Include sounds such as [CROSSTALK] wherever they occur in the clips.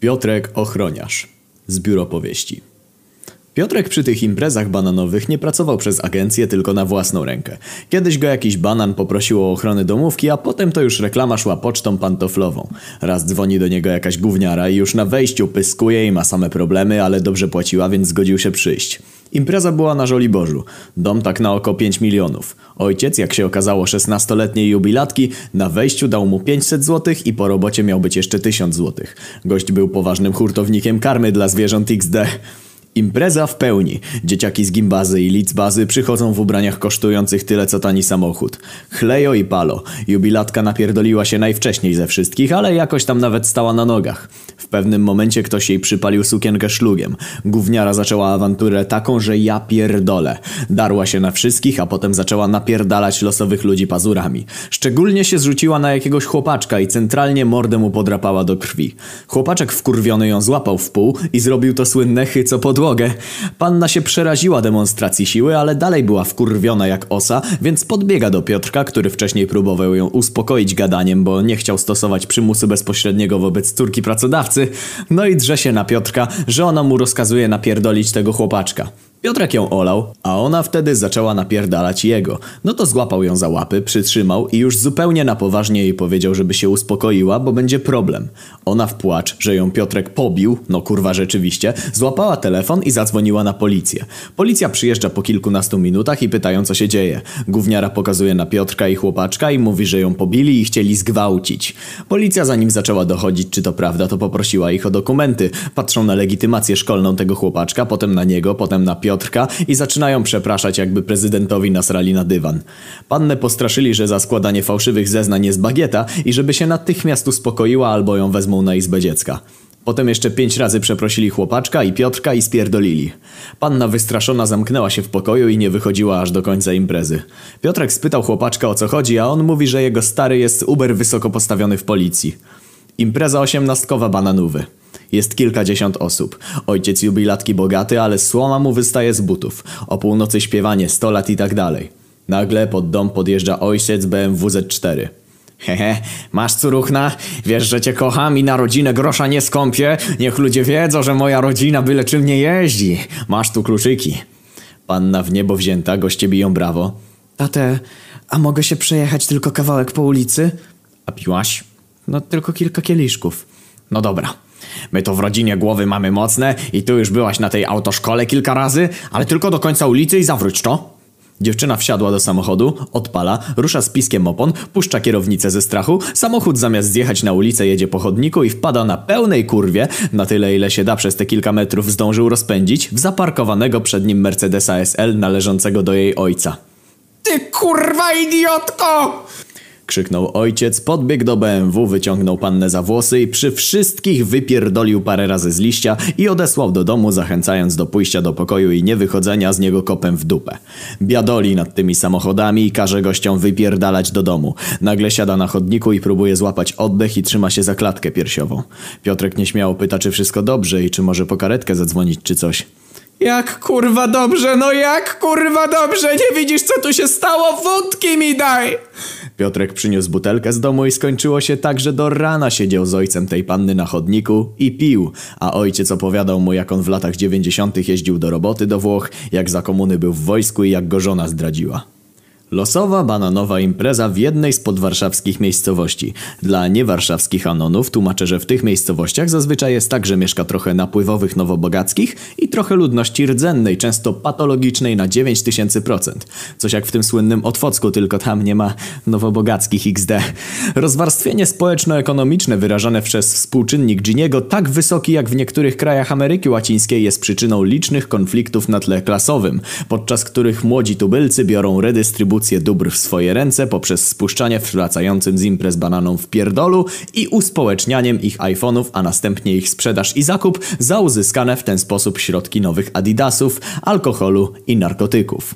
Piotrek Ochroniarz z Biuro Powieści. Piotrek przy tych imprezach bananowych nie pracował przez agencję, tylko na własną rękę. Kiedyś go jakiś banan poprosił o ochronę domówki, a potem to już reklama szła pocztą pantoflową. Raz dzwoni do niego jakaś gówniara i już na wejściu pyskuje i ma same problemy, ale dobrze płaciła, więc zgodził się przyjść. Impreza była na Żoliborzu. Dom tak na oko 5 milionów. Ojciec, jak się okazało 16-letniej jubilatki, na wejściu dał mu 500 zł i po robocie miał być jeszcze 1000 zł. Gość był poważnym hurtownikiem karmy dla zwierząt XD. Impreza w pełni. Dzieciaki z gimbazy i licbazy przychodzą w ubraniach kosztujących tyle co tani samochód. Chlejo i palo. Jubilatka napierdoliła się najwcześniej ze wszystkich, ale jakoś tam nawet stała na nogach. W pewnym momencie ktoś jej przypalił sukienkę szlugiem. Gówniara zaczęła awanturę taką, że ja pierdolę. Darła się na wszystkich, a potem zaczęła napierdalać losowych ludzi pazurami. Szczególnie się zrzuciła na jakiegoś chłopaczka i centralnie mordę mu podrapała do krwi. Chłopaczek wkurwiony ją złapał w pół i zrobił to słynne chyco podłogę. Panna się przeraziła demonstracji siły, ale dalej była wkurwiona jak osa, więc podbiega do Piotrka, który wcześniej próbował ją uspokoić gadaniem, bo nie chciał stosować przymusu bezpośredniego wobec córki pracodawcy. No i drze się na Piotrka, że ona mu rozkazuje napierdolić tego chłopaczka. Piotrek ją olał, a ona wtedy zaczęła napierdalać jego. No to złapał ją za łapy, przytrzymał i już zupełnie na poważnie jej powiedział, żeby się uspokoiła, bo będzie problem. Ona w płacz, że ją Piotrek pobił, no kurwa rzeczywiście, złapała telefon i zadzwoniła na policję. Policja przyjeżdża po kilkunastu minutach i pytają co się dzieje. Gówniara pokazuje na Piotrka i chłopaczka i mówi, że ją pobili i chcieli zgwałcić. Policja zanim zaczęła dochodzić czy to prawda, to poprosiła ich o dokumenty. Patrzą na legitymację szkolną tego chłopaczka, potem na niego, potem na Piotrka Piotrka i zaczynają przepraszać, jakby prezydentowi nasrali na dywan. Pannę postraszyli, że za składanie fałszywych zeznań jest bagieta i żeby się natychmiast uspokoiła albo ją wezmą na izbę dziecka. Potem jeszcze pięć razy przeprosili chłopaczka i Piotrka i spierdolili. Panna wystraszona zamknęła się w pokoju i nie wychodziła aż do końca imprezy. Piotrek spytał chłopaczka o co chodzi, a on mówi, że jego stary jest uber wysoko postawiony w policji. Impreza osiemnastkowa bananówy. Jest kilkadziesiąt osób. Ojciec jubilatki bogaty, ale słoma mu wystaje z butów. O północy śpiewanie, sto lat i tak dalej. Nagle pod dom podjeżdża ojciec BMW Z4. Hehe, masz curuchna? Wiesz, że cię kocham i na rodzinę grosza nie skąpię? Niech ludzie wiedzą, że moja rodzina byle czym nie jeździ. Masz tu kluczyki. Panna w niebo wzięta, goście biją brawo. Tate, a mogę się przejechać tylko kawałek po ulicy? A piłaś? No tylko kilka kieliszków. No dobra. My to w rodzinie głowy mamy mocne i tu już byłaś na tej autoszkole kilka razy, ale tylko do końca ulicy i zawróć to. Dziewczyna wsiadła do samochodu, odpala, rusza z piskiem opon, puszcza kierownicę ze strachu, samochód zamiast zjechać na ulicę jedzie po chodniku i wpada na pełnej kurwie, na tyle ile się da przez te kilka metrów zdążył rozpędzić, w zaparkowanego przed nim Mercedesa SL należącego do jej ojca. Ty kurwa idiotko! Krzyknął ojciec, podbiegł do BMW, wyciągnął pannę za włosy i przy wszystkich wypierdolił parę razy z liścia i odesłał do domu, zachęcając do pójścia do pokoju i niewychodzenia z niego kopem w dupę. Biadoli nad tymi samochodami i każe gościom wypierdalać do domu. Nagle siada na chodniku i próbuje złapać oddech i trzyma się za klatkę piersiową. Piotrek nieśmiało pyta, czy wszystko dobrze i czy może po karetkę zadzwonić czy coś. Jak kurwa dobrze, no jak kurwa dobrze, nie widzisz co tu się stało? Wódki mi daj! Piotrek przyniósł butelkę z domu i skończyło się tak, że do rana siedział z ojcem tej panny na chodniku i pił, a ojciec opowiadał mu jak on w latach dziewięćdziesiątych jeździł do roboty do Włoch, jak za komuny był w wojsku i jak go żona zdradziła. Losowa bananowa impreza w jednej z podwarszawskich miejscowości. Dla niewarszawskich anonów tłumaczę, że w tych miejscowościach zazwyczaj jest tak, że mieszka trochę napływowych nowobogackich i trochę ludności rdzennej, często patologicznej na 9000%. Coś jak w tym słynnym Otwocku, tylko tam nie ma nowobogackich XD. Rozwarstwienie społeczno-ekonomiczne wyrażane przez współczynnik Giniego tak wysoki jak w niektórych krajach Ameryki Łacińskiej jest przyczyną licznych konfliktów na tle klasowym, podczas których młodzi tubylcy biorą redystrybucję dystrybucję dóbr w swoje ręce poprzez spuszczanie wracającym z imprez bananom w pierdolu i uspołecznianiem ich iPhone'ów, a następnie ich sprzedaż i zakup za uzyskane w ten sposób środki nowych adidasów, alkoholu i narkotyków.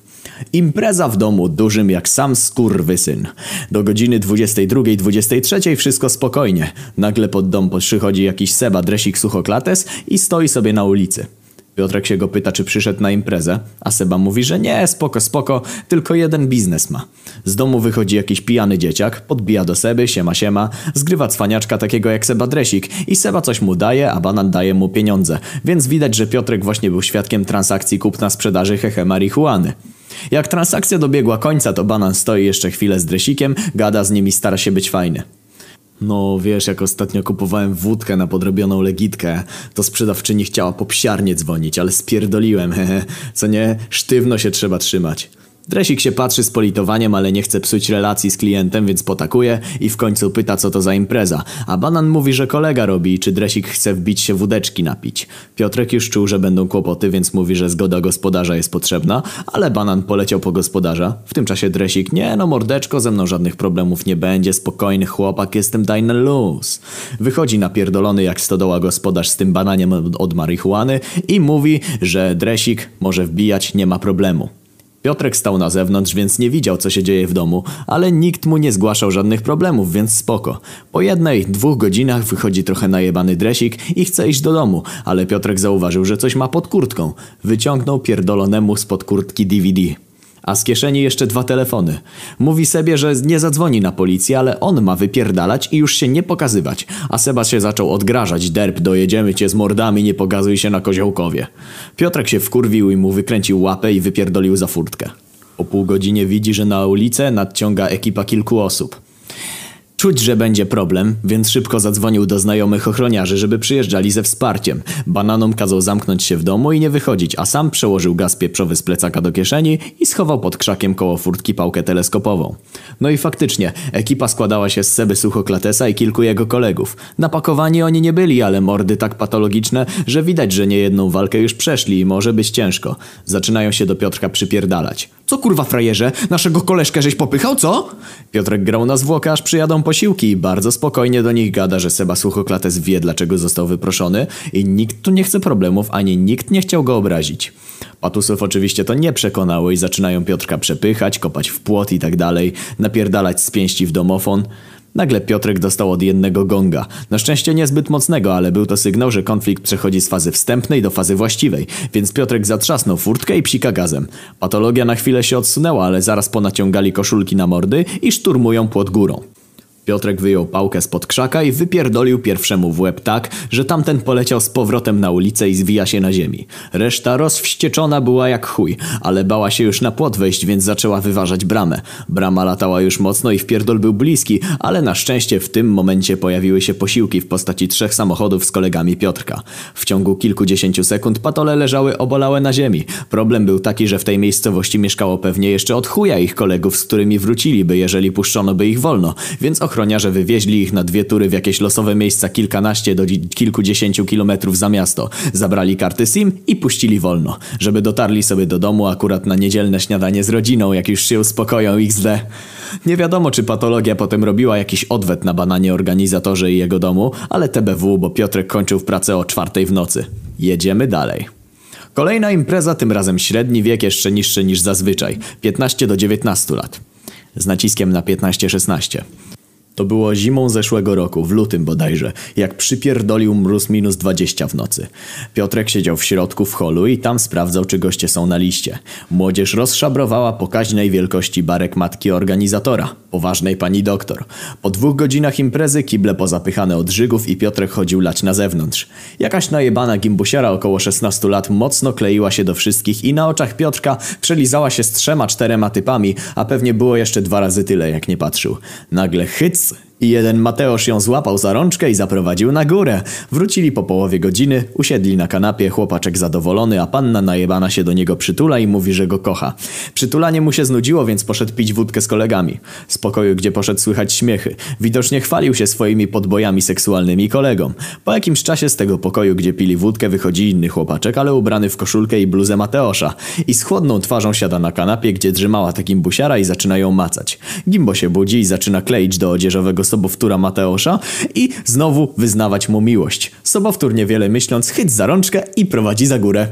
Impreza w domu dużym jak sam skurwysyn. Do godziny 22-23 wszystko spokojnie. Nagle pod dom przychodzi jakiś Seba Dresik Suchoklates i stoi sobie na ulicy. Piotrek się go pyta, czy przyszedł na imprezę, a Seba mówi, że nie, spoko, spoko, tylko jeden biznes ma. Z domu wychodzi jakiś pijany dzieciak, podbija do Seby, siema, siema, zgrywa cwaniaczka takiego jak Seba Dresik i Seba coś mu daje, a Banan daje mu pieniądze, więc widać, że Piotrek właśnie był świadkiem transakcji kupna-sprzedaży hehe marihuany. Jak transakcja dobiegła końca, to Banan stoi jeszcze chwilę z Dresikiem, gada z nim i stara się być fajny. No wiesz, jak ostatnio kupowałem wódkę na podrobioną legitkę, to sprzedawczyni chciała po psiarnie dzwonić, ale spierdoliłem, [LAUGHS] hehe. Co nie, sztywno się trzeba trzymać. Dresik się patrzy z politowaniem, ale nie chce psuć relacji z klientem, więc potakuje i w końcu pyta, co to za impreza. A Banan mówi, że kolega robi i czy Dresik chce wbić się wódeczki napić. Piotrek już czuł, że będą kłopoty, więc mówi, że zgoda gospodarza jest potrzebna, ale Banan poleciał po gospodarza. W tym czasie Dresik, nie no mordeczko, ze mną żadnych problemów nie będzie, spokojny chłopak, jestem na luz. Wychodzi napierdolony jak stodoła gospodarz z tym bananiem od marihuany i mówi, że Dresik może wbijać, nie ma problemu. Piotrek stał na zewnątrz, więc nie widział, co się dzieje w domu, ale nikt mu nie zgłaszał żadnych problemów, więc spoko. Po jednej, dwóch godzinach wychodzi trochę najebany dresik i chce iść do domu, ale Piotrek zauważył, że coś ma pod kurtką. Wyciągnął pierdolonemu spod kurtki DVD. A z kieszeni jeszcze dwa telefony. Mówi sobie, że nie zadzwoni na policję, ale on ma wypierdalać i już się nie pokazywać. A Seba się zaczął odgrażać. Derp, dojedziemy cię z mordami, nie pokazuj się na koziołkowie. Piotrek się wkurwił i mu wykręcił łapę i wypierdolił za furtkę. Po pół godzinie widzi, że na ulicę nadciąga ekipa kilku osób. Czuć, że będzie problem, więc szybko zadzwonił do znajomych ochroniarzy, żeby przyjeżdżali ze wsparciem. Bananom kazał zamknąć się w domu i nie wychodzić, a sam przełożył gaz pieprzowy z plecaka do kieszeni i schował pod krzakiem koło furtki pałkę teleskopową. No i faktycznie, ekipa składała się z Seby Suchoklatesa i kilku jego kolegów. Napakowani oni nie byli, ale mordy tak patologiczne, że widać, że niejedną walkę już przeszli i może być ciężko. Zaczynają się do Piotrka przypierdalać. Co kurwa frajerze? Naszego koleżkę żeś popychał, co? Piotrek grał na zwłokę, aż przyjadą posiłki i bardzo spokojnie do nich gada, że Seba Suchoklates wie, dlaczego został wyproszony i nikt tu nie chce problemów, ani nikt nie chciał go obrazić. Patusów oczywiście to nie przekonało i zaczynają Piotrka przepychać, kopać w płot i tak dalej, napierdalać z pięści w domofon. Nagle Piotrek dostał od jednego gonga. Na szczęście niezbyt mocnego, ale był to sygnał, że konflikt przechodzi z fazy wstępnej do fazy właściwej, więc Piotrek zatrzasnął furtkę i psika gazem. Patologia na chwilę się odsunęła, ale zaraz ponaciągali koszulki na mordy i szturmują płot górą. Piotrek wyjął pałkę spod krzaka i wypierdolił pierwszemu w łeb tak, że tamten poleciał z powrotem na ulicę i zwija się na ziemi. Reszta rozwścieczona była jak chuj, ale bała się już na płot wejść, więc zaczęła wyważać bramę. Brama latała już mocno i wpierdol był bliski, ale na szczęście w tym momencie pojawiły się posiłki w postaci trzech samochodów z kolegami Piotrka. W ciągu kilkudziesięciu sekund patole leżały obolałe na ziemi. Problem był taki, że w tej miejscowości mieszkało pewnie jeszcze od chuja ich kolegów, z którymi wróciliby, jeżeli puszczono by ich wolno, więc ochroniarze wywieźli ich na dwie tury w jakieś losowe miejsca kilkanaście do dzi- kilkudziesięciu kilometrów za miasto. Zabrali karty SIM i puścili wolno, żeby dotarli sobie do domu akurat na niedzielne śniadanie z rodziną, jak już się uspokoją XD. Nie wiadomo, czy patologia potem robiła jakiś odwet na bananie organizatorze i jego domu, ale TBW, bo Piotrek kończył pracę o czwartej w nocy. Jedziemy dalej. Kolejna impreza, tym razem średni wiek jeszcze niższy niż zazwyczaj, 15 do 19 lat. Z naciskiem na 15-16. To było zimą zeszłego roku, w lutym bodajże, jak przypierdolił mróz minus 20 w nocy. Piotrek siedział w środku w holu i tam sprawdzał, czy goście są na liście. Młodzież rozszabrowała pokaźnej wielkości barek matki organizatora, poważnej pani doktor. Po dwóch godzinach imprezy kible pozapychane od żygów i Piotrek chodził lać na zewnątrz. Jakaś najebana gimbusiara około 16 lat mocno kleiła się do wszystkich i na oczach Piotrka przelizała się z trzema, czterema typami, a pewnie było jeszcze dwa razy tyle, jak nie patrzył. Nagle hyc i jeden Mateusz ją złapał za rączkę i zaprowadził na górę. Wrócili po połowie godziny, usiedli na kanapie, chłopaczek zadowolony, a panna najebana się do niego przytula i mówi, że go kocha. Przytulanie mu się znudziło, więc poszedł pić wódkę z kolegami. Z pokoju, gdzie poszedł słychać śmiechy. Widocznie chwalił się swoimi podbojami seksualnymi kolegom. Po jakimś czasie z tego pokoju, gdzie pili wódkę, wychodzi inny chłopaczek, ale ubrany w koszulkę i bluzę Mateosza. I z chłodną twarzą siada na kanapie, gdzie drzymała takim busiara i zaczyna ją macać. Gimbo się budzi i zaczyna kleić do odzieżowego sobowtóra Mateosza i znowu wyznawać mu miłość. Sobowtór niewiele myśląc chyć za rączkę i prowadzi za górę.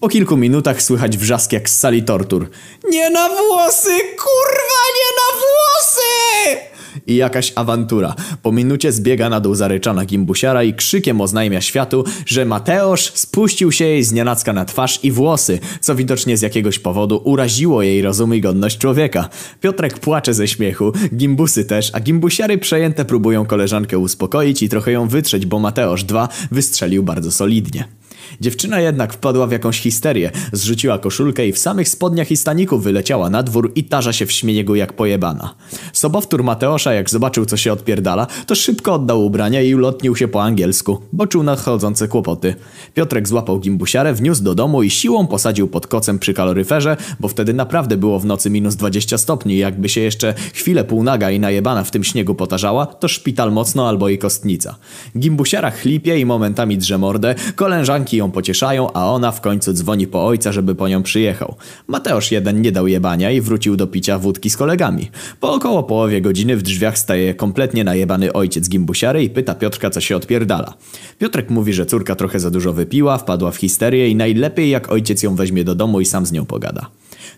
Po kilku minutach słychać wrzask jak z sali tortur. Nie na włosy, kurwa, nie na włosy! I jakaś awantura. Po minucie zbiega na dół zaryczana gimbusiara i krzykiem oznajmia światu, że Mateusz spuścił się jej z nienacka na twarz i włosy, co widocznie z jakiegoś powodu uraziło jej rozum i godność człowieka. Piotrek płacze ze śmiechu, gimbusy też, a gimbusiary przejęte próbują koleżankę uspokoić i trochę ją wytrzeć, bo Mateusz 2 wystrzelił bardzo solidnie. Dziewczyna jednak wpadła w jakąś histerię, zrzuciła koszulkę i w samych spodniach i staniku wyleciała na dwór i tarza się w śmieniegu jak pojebana. Sobowtór Mateosza jak zobaczył co się odpierdala, to szybko oddał ubrania i ulotnił się po angielsku, bo czuł nadchodzące kłopoty. Piotrek złapał gimbusiarę, wniósł do domu i siłą posadził pod kocem przy kaloryferze, bo wtedy naprawdę było w nocy minus 20 stopni jakby się jeszcze chwilę półnaga i najebana w tym śniegu potarzała, to szpital mocno albo i kostnica. Gimbusiara chlipie i momentami drze mordę, kolężanki ją pocieszają, a ona w końcu dzwoni po ojca, żeby po nią przyjechał. Mateusz jeden nie dał jebania i wrócił do picia wódki z kolegami. Po około połowie godziny w drzwiach staje kompletnie najebany ojciec gimbusiary i pyta Piotrka, co się odpierdala. Piotrek mówi, że córka trochę za dużo wypiła, wpadła w histerię i najlepiej jak ojciec ją weźmie do domu i sam z nią pogada.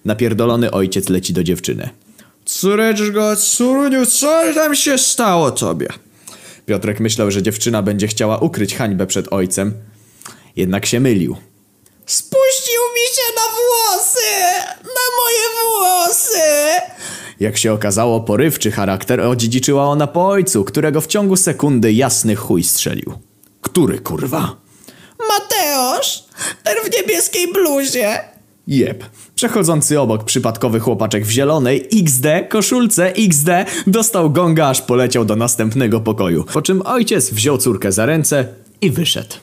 Napierdolony ojciec leci do dziewczyny. Córeczko, córuniu, co tam się stało tobie? Piotrek myślał, że dziewczyna będzie chciała ukryć hańbę przed ojcem, jednak się mylił. Spuścił mi się na włosy! Na moje włosy! Jak się okazało, porywczy charakter odziedziczyła ona po ojcu, którego w ciągu sekundy jasny chuj strzelił. Który kurwa? Mateusz! Ten w niebieskiej bluzie! Jeb. Przechodzący obok przypadkowy chłopaczek w zielonej XD, koszulce XD, dostał gonga aż poleciał do następnego pokoju. Po czym ojciec wziął córkę za ręce i wyszedł.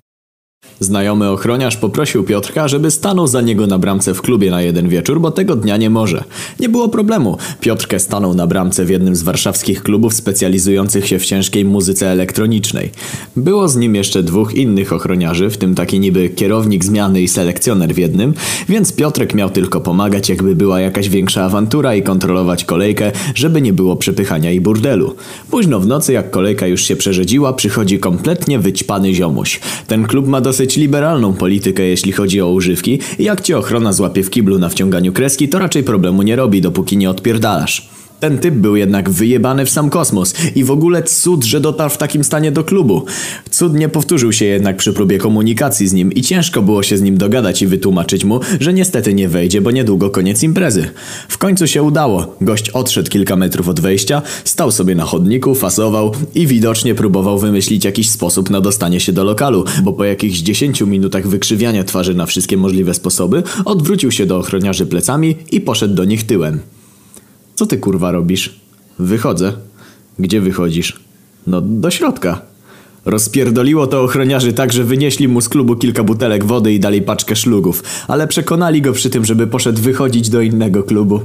Znajomy ochroniarz poprosił Piotrka, żeby stanął za niego na bramce w klubie na jeden wieczór, bo tego dnia nie może. Nie było problemu. Piotrkę stanął na bramce w jednym z warszawskich klubów specjalizujących się w ciężkiej muzyce elektronicznej. Było z nim jeszcze dwóch innych ochroniarzy, w tym taki niby kierownik zmiany i selekcjoner w jednym, więc Piotrek miał tylko pomagać, jakby była jakaś większa awantura i kontrolować kolejkę, żeby nie było przepychania i burdelu. Późno w nocy, jak kolejka już się przerzedziła, przychodzi kompletnie wyćpany ziomuś. Ten klub ma dosyć liberalną politykę, jeśli chodzi o używki jak cię ochrona złapie w kiblu na wciąganiu kreski, to raczej problemu nie robi, dopóki nie odpierdalasz. Ten typ był jednak wyjebany w sam kosmos i w ogóle cud, że dotarł w takim stanie do klubu. Cud nie powtórzył się jednak przy próbie komunikacji z nim i ciężko było się z nim dogadać i wytłumaczyć mu, że niestety nie wejdzie, bo niedługo koniec imprezy. W końcu się udało. Gość odszedł kilka metrów od wejścia, stał sobie na chodniku, fasował i widocznie próbował wymyślić jakiś sposób na dostanie się do lokalu, bo po jakichś 10 minutach wykrzywiania twarzy na wszystkie możliwe sposoby, odwrócił się do ochroniarzy plecami i poszedł do nich tyłem. Co ty kurwa robisz? Wychodzę. Gdzie wychodzisz? No, do środka. Rozpierdoliło to ochroniarzy tak, że wynieśli mu z klubu kilka butelek wody i dali paczkę szlugów, ale przekonali go przy tym, żeby poszedł wychodzić do innego klubu.